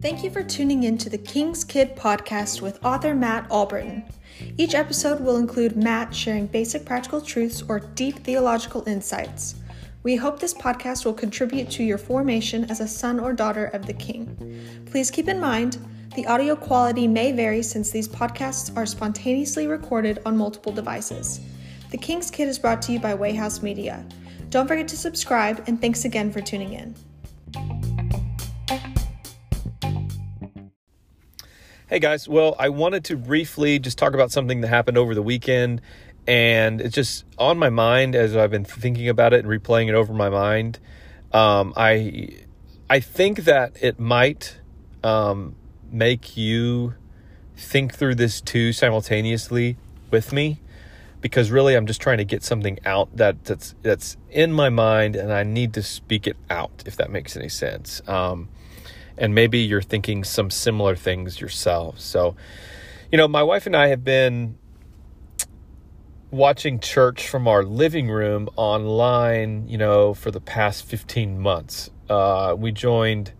Thank you for tuning in to the King's Kid podcast with author Matt Alberton. Each episode will include Matt sharing basic practical truths or deep theological insights. We hope this podcast will contribute to your formation as a son or daughter of the King. Please keep in mind, the audio quality may vary since these podcasts are spontaneously recorded on multiple devices. The King's Kid is brought to you by Wayhouse Media. Don't forget to subscribe, and thanks again for tuning in. Hey guys, well, I wanted to briefly just talk about something that happened over the weekend, and it's just on my mind as I've been thinking about it and replaying it over my mind. Um, I I think that it might um, make you think through this too simultaneously with me, because really I'm just trying to get something out that that's that's in my mind, and I need to speak it out if that makes any sense. Um, and maybe you're thinking some similar things yourself. So, you know, my wife and I have been watching church from our living room online, you know, for the past 15 months. Uh, we joined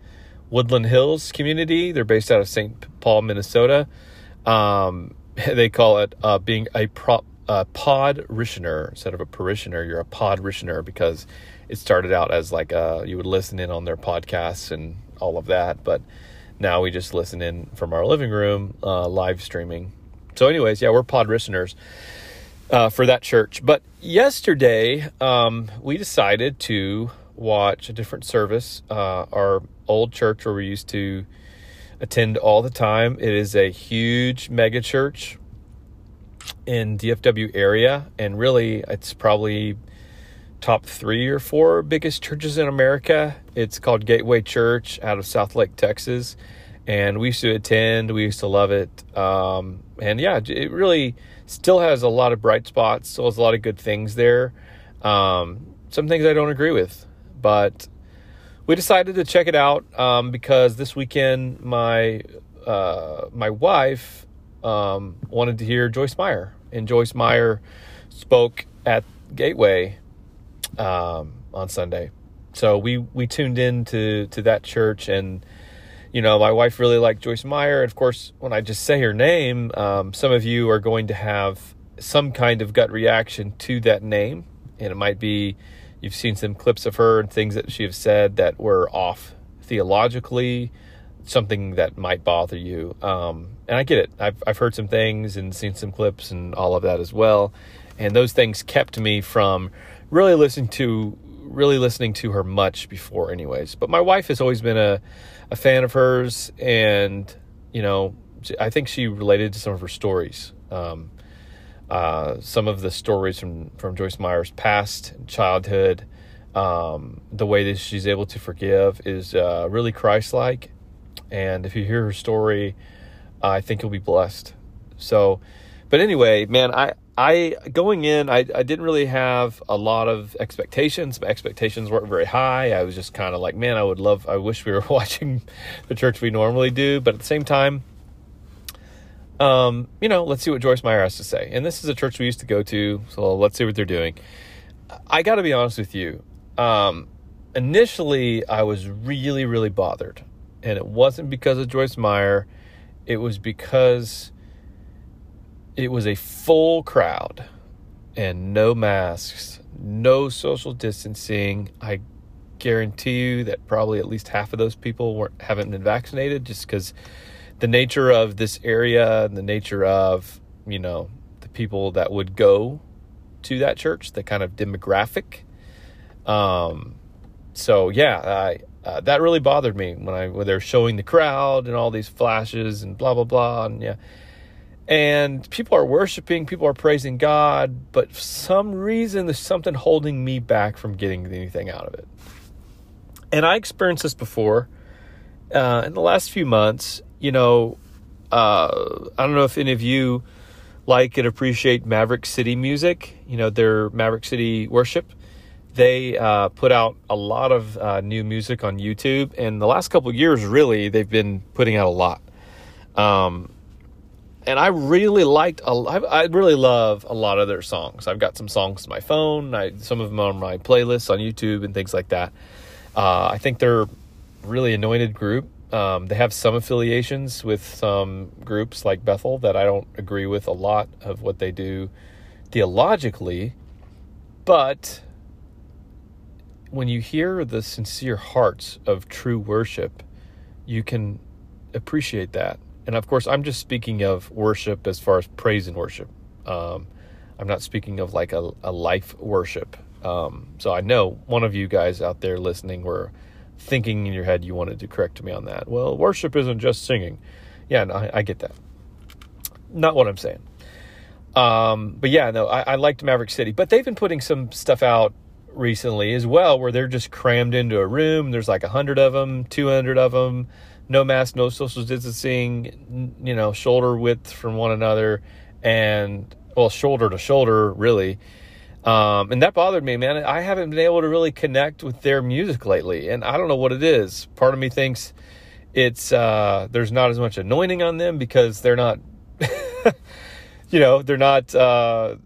Woodland Hills Community. They're based out of St. Paul, Minnesota. Um, they call it uh, being a prop, uh, podrissioner instead of a parishioner. You're a pod podrissioner because it started out as like a, you would listen in on their podcasts and all of that. But now we just listen in from our living room, uh, live streaming. So, anyways, yeah, we're pod listeners uh, for that church. But yesterday, um, we decided to watch a different service. Uh, our old church where we used to attend all the time. It is a huge mega church in DFW area, and really, it's probably top three or four biggest churches in America. It's called Gateway Church out of Southlake, Texas. And we used to attend, we used to love it. Um, and yeah, it really still has a lot of bright spots, still has a lot of good things there. Um, some things I don't agree with, but we decided to check it out um, because this weekend my uh, my wife um, wanted to hear Joyce Meyer, and Joyce Meyer spoke at Gateway um, on Sunday. So we we tuned in to to that church, and you know my wife really liked Joyce Meyer. Of course, when I just say her name, um, some of you are going to have some kind of gut reaction to that name, and it might be you've seen some clips of her and things that she has said that were off theologically, something that might bother you. Um, and I get it. I've I've heard some things and seen some clips and all of that as well, and those things kept me from really listening to really listening to her much before anyways. But my wife has always been a, a fan of hers and you know i think she related to some of her stories. Um, uh, some of the stories from from joyce meyer's past childhood. Um, the way that she's able to forgive is uh, really christ-like and if you hear her story i think you'll be blessed so but anyway man i I going in, I, I didn't really have a lot of expectations. My expectations weren't very high. I was just kind of like, man, I would love, I wish we were watching the church we normally do. But at the same time, um, you know, let's see what Joyce Meyer has to say. And this is a church we used to go to, so let's see what they're doing. I got to be honest with you. Um, initially, I was really, really bothered, and it wasn't because of Joyce Meyer. It was because it was a full crowd and no masks, no social distancing. I guarantee you that probably at least half of those people weren't haven't been vaccinated just because the nature of this area and the nature of you know the people that would go to that church, the kind of demographic. Um, so yeah, I, uh, that really bothered me when I when they're showing the crowd and all these flashes and blah blah blah and yeah and people are worshiping, people are praising God, but for some reason there's something holding me back from getting anything out of it. And I experienced this before uh, in the last few months. You know, uh, I don't know if any of you like and appreciate Maverick City music. You know, their Maverick City worship. They uh, put out a lot of uh, new music on YouTube, and the last couple years, really, they've been putting out a lot. Um, and I really liked. A, I, I really love a lot of their songs. I've got some songs on my phone. I, some of them on my playlists on YouTube and things like that. Uh, I think they're really anointed group. Um, they have some affiliations with some groups like Bethel that I don't agree with a lot of what they do theologically, but when you hear the sincere hearts of true worship, you can appreciate that. And of course, I'm just speaking of worship as far as praise and worship. Um, I'm not speaking of like a, a life worship. Um, so I know one of you guys out there listening were thinking in your head you wanted to correct me on that. Well, worship isn't just singing. Yeah, no, I, I get that. Not what I'm saying. Um, but yeah, no, I, I liked Maverick City, but they've been putting some stuff out recently as well where they're just crammed into a room. There's like a hundred of them, 200 of them, no mask, no social distancing, you know, shoulder width from one another and well, shoulder to shoulder really. Um, and that bothered me, man. I haven't been able to really connect with their music lately, and I don't know what it is. Part of me thinks it's uh, there's not as much anointing on them because they're not, you know, they're not uh,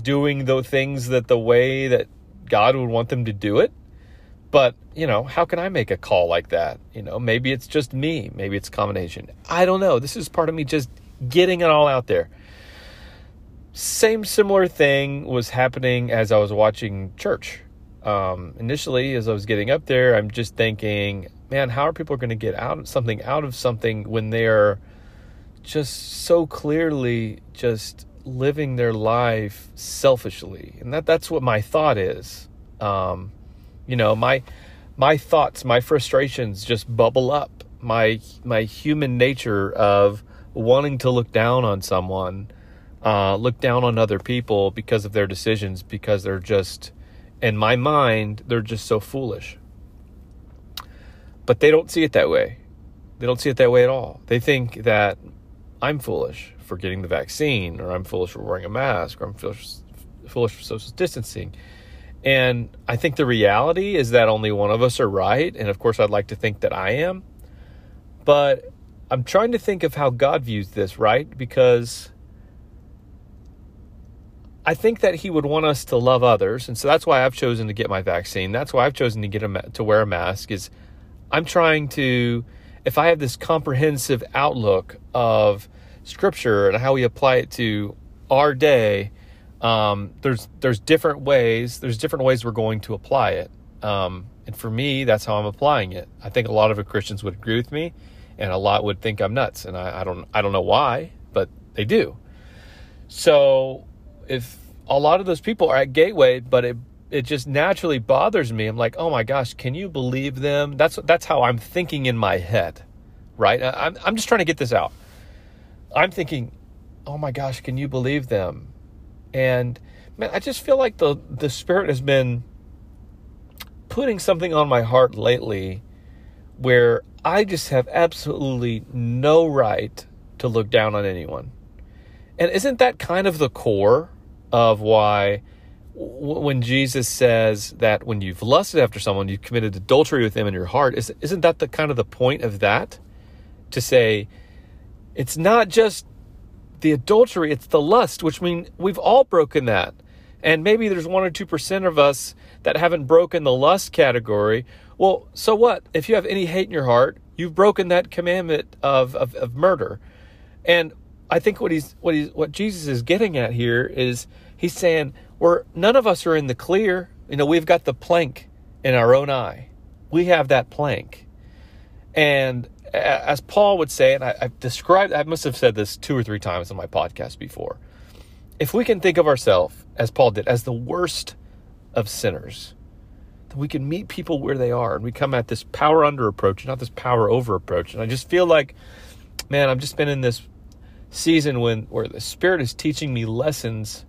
doing the things that the way that God would want them to do it. But, you know, how can I make a call like that? You know, maybe it's just me, maybe it's combination. I don't know. This is part of me just getting it all out there same similar thing was happening as I was watching church. Um, initially, as I was getting up there, I'm just thinking, man, how are people going to get out something out of something when they're just so clearly just living their life selfishly? And that that's what my thought is. Um, you know, my my thoughts, my frustrations just bubble up. My my human nature of wanting to look down on someone uh, look down on other people because of their decisions, because they're just, in my mind, they're just so foolish. But they don't see it that way. They don't see it that way at all. They think that I'm foolish for getting the vaccine, or I'm foolish for wearing a mask, or I'm foolish, foolish for social distancing. And I think the reality is that only one of us are right. And of course, I'd like to think that I am. But I'm trying to think of how God views this, right? Because I think that he would want us to love others, and so that's why I've chosen to get my vaccine. That's why I've chosen to get a, to wear a mask. Is I'm trying to, if I have this comprehensive outlook of Scripture and how we apply it to our day, um, there's there's different ways. There's different ways we're going to apply it, um, and for me, that's how I'm applying it. I think a lot of Christians would agree with me, and a lot would think I'm nuts, and I, I don't I don't know why, but they do. So if a lot of those people are at Gateway, but it it just naturally bothers me. I'm like, oh my gosh, can you believe them? That's that's how I'm thinking in my head, right? I'm I'm just trying to get this out. I'm thinking, oh my gosh, can you believe them? And man, I just feel like the the spirit has been putting something on my heart lately where I just have absolutely no right to look down on anyone. And isn't that kind of the core of why when Jesus says that when you've lusted after someone, you've committed adultery with them in your heart, isn't that the kind of the point of that? To say it's not just the adultery, it's the lust, which means we've all broken that. And maybe there's one or two percent of us that haven't broken the lust category. Well, so what? If you have any hate in your heart, you've broken that commandment of, of, of murder. And I think what he's what he's what Jesus is getting at here is he's saying we're none of us are in the clear. You know, we've got the plank in our own eye. We have that plank. And as Paul would say, and I, have described, I must have said this two or three times on my podcast before. If we can think of ourselves, as Paul did, as the worst of sinners, then we can meet people where they are and we come at this power under approach, not this power over approach. And I just feel like, man, I've just been in this season when where the Spirit is teaching me lessons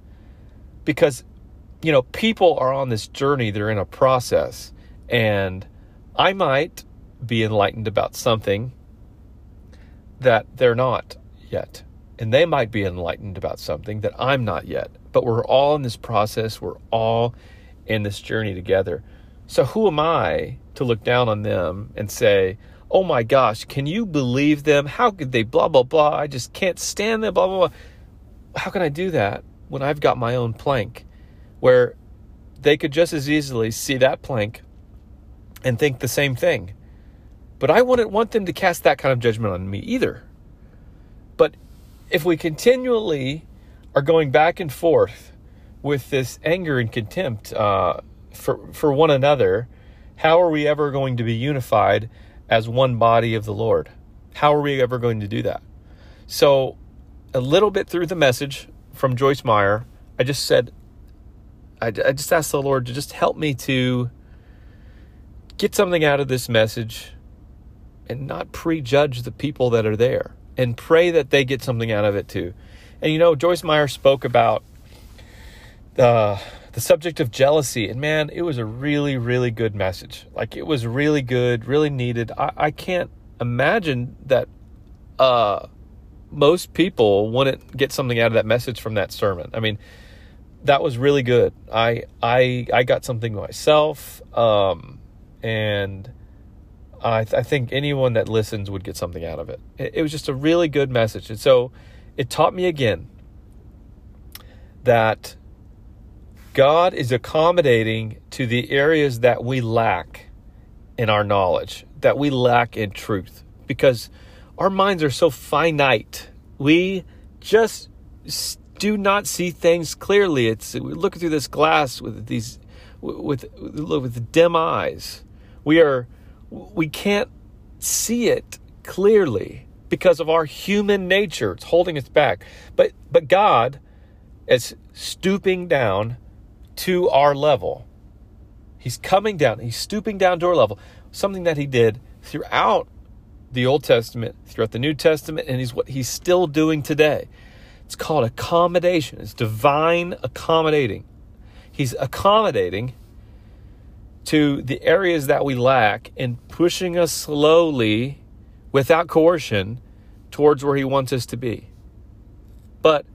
because you know people are on this journey they're in a process and i might be enlightened about something that they're not yet and they might be enlightened about something that i'm not yet but we're all in this process we're all in this journey together so who am i to look down on them and say oh my gosh, can you believe them? How could they blah, blah, blah? I just can't stand them, blah, blah, blah. How can I do that when I've got my own plank where they could just as easily see that plank and think the same thing? But I wouldn't want them to cast that kind of judgment on me either. But if we continually are going back and forth with this anger and contempt uh, for, for one another, how are we ever going to be unified as one body of the Lord. How are we ever going to do that? So, a little bit through the message from Joyce Meyer, I just said, I, I just asked the Lord to just help me to get something out of this message and not prejudge the people that are there and pray that they get something out of it too. And you know, Joyce Meyer spoke about the the subject of jealousy. And man, it was a really, really good message. Like it was really good, really needed. I, I can't imagine that uh, most people wouldn't get something out of that message from that sermon. I mean, that was really good. I I I got something myself, um, and I, th- I think anyone that listens would get something out of it. it. It was just a really good message, and so it taught me again that God is accommodating to the areas that we lack in our knowledge, that we lack in truth, because our minds are so finite. We just do not see things clearly. It's we look through this glass with these with with dim eyes. We are we can't see it clearly because of our human nature. It's holding us back. But but God is stooping down to our level. He's coming down, he's stooping down to our level, something that he did throughout the Old Testament, throughout the New Testament, and he's what he's still doing today. It's called accommodation. It's divine accommodating. He's accommodating to the areas that we lack and pushing us slowly without coercion towards where he wants us to be. But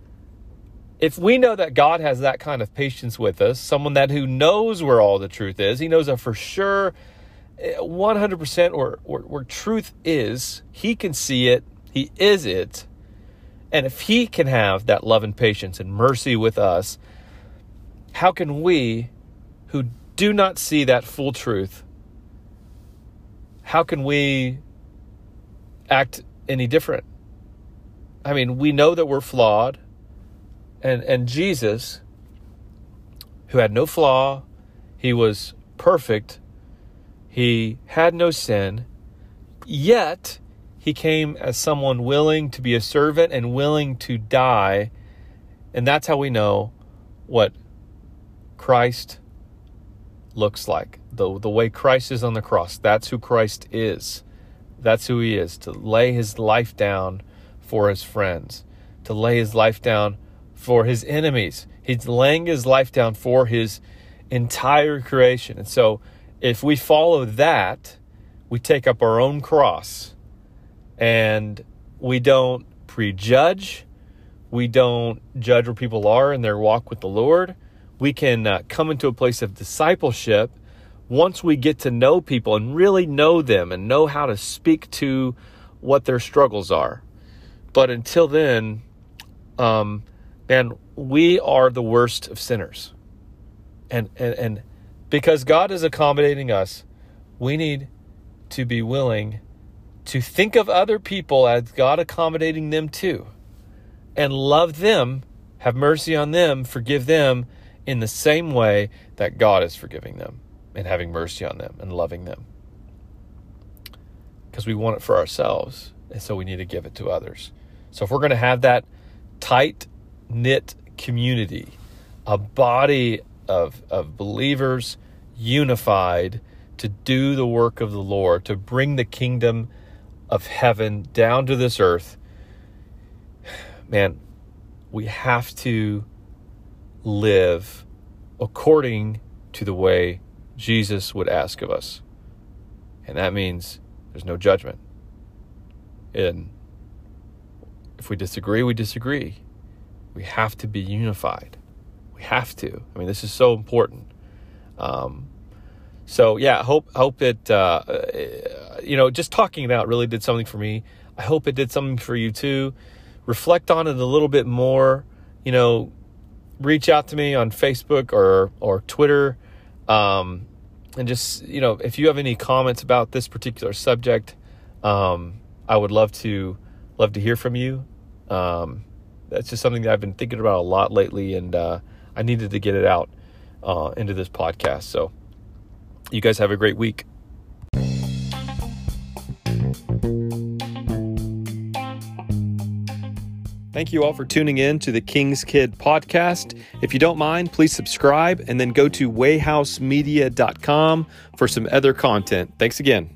if we know that God has that kind of patience with us, someone that who knows where all the truth is, he knows that for sure 100% eh, or where truth is, he can see it, he is it. And if he can have that love and patience and mercy with us, how can we who do not see that full truth, how can we act any different? I mean, we know that we're flawed and and Jesus who had no flaw he was perfect he had no sin yet he came as someone willing to be a servant and willing to die and that's how we know what Christ looks like the the way Christ is on the cross that's who Christ is that's who he is to lay his life down for his friends to lay his life down for his enemies. He's laying his life down for his entire creation. And so if we follow that, we take up our own cross and we don't prejudge. We don't judge where people are in their walk with the Lord. We can uh, come into a place of discipleship once we get to know people and really know them and know how to speak to what their struggles are. But until then, um, and we are the worst of sinners. And, and, and because God is accommodating us, we need to be willing to think of other people as God accommodating them too, and love them, have mercy on them, forgive them in the same way that God is forgiving them and having mercy on them and loving them. Because we want it for ourselves, and so we need to give it to others. So if we're going to have that tight knit community, a body of, of believers unified to do the work of the Lord, to bring the kingdom of heaven down to this earth. Man, we have to live according to the way Jesus would ask of us. And that means there's no judgment. And if we disagree, we disagree. We have to be unified. We have to. I mean, this is so important. Um, so yeah, hope hope it uh, you know, just talking about really did something for me. I hope it did something for you too. Reflect on it a little bit more. You know, reach out to me on Facebook or or Twitter, um, and just you know, if you have any comments about this particular subject, um, I would love to love to hear from you. Um, that's just something that I've been thinking about a lot lately, and uh, I needed to get it out uh, into this podcast. So, you guys have a great week. Thank you all for tuning in to the King's Kid podcast. If you don't mind, please subscribe and then go to wayhousemedia.com for some other content. Thanks again.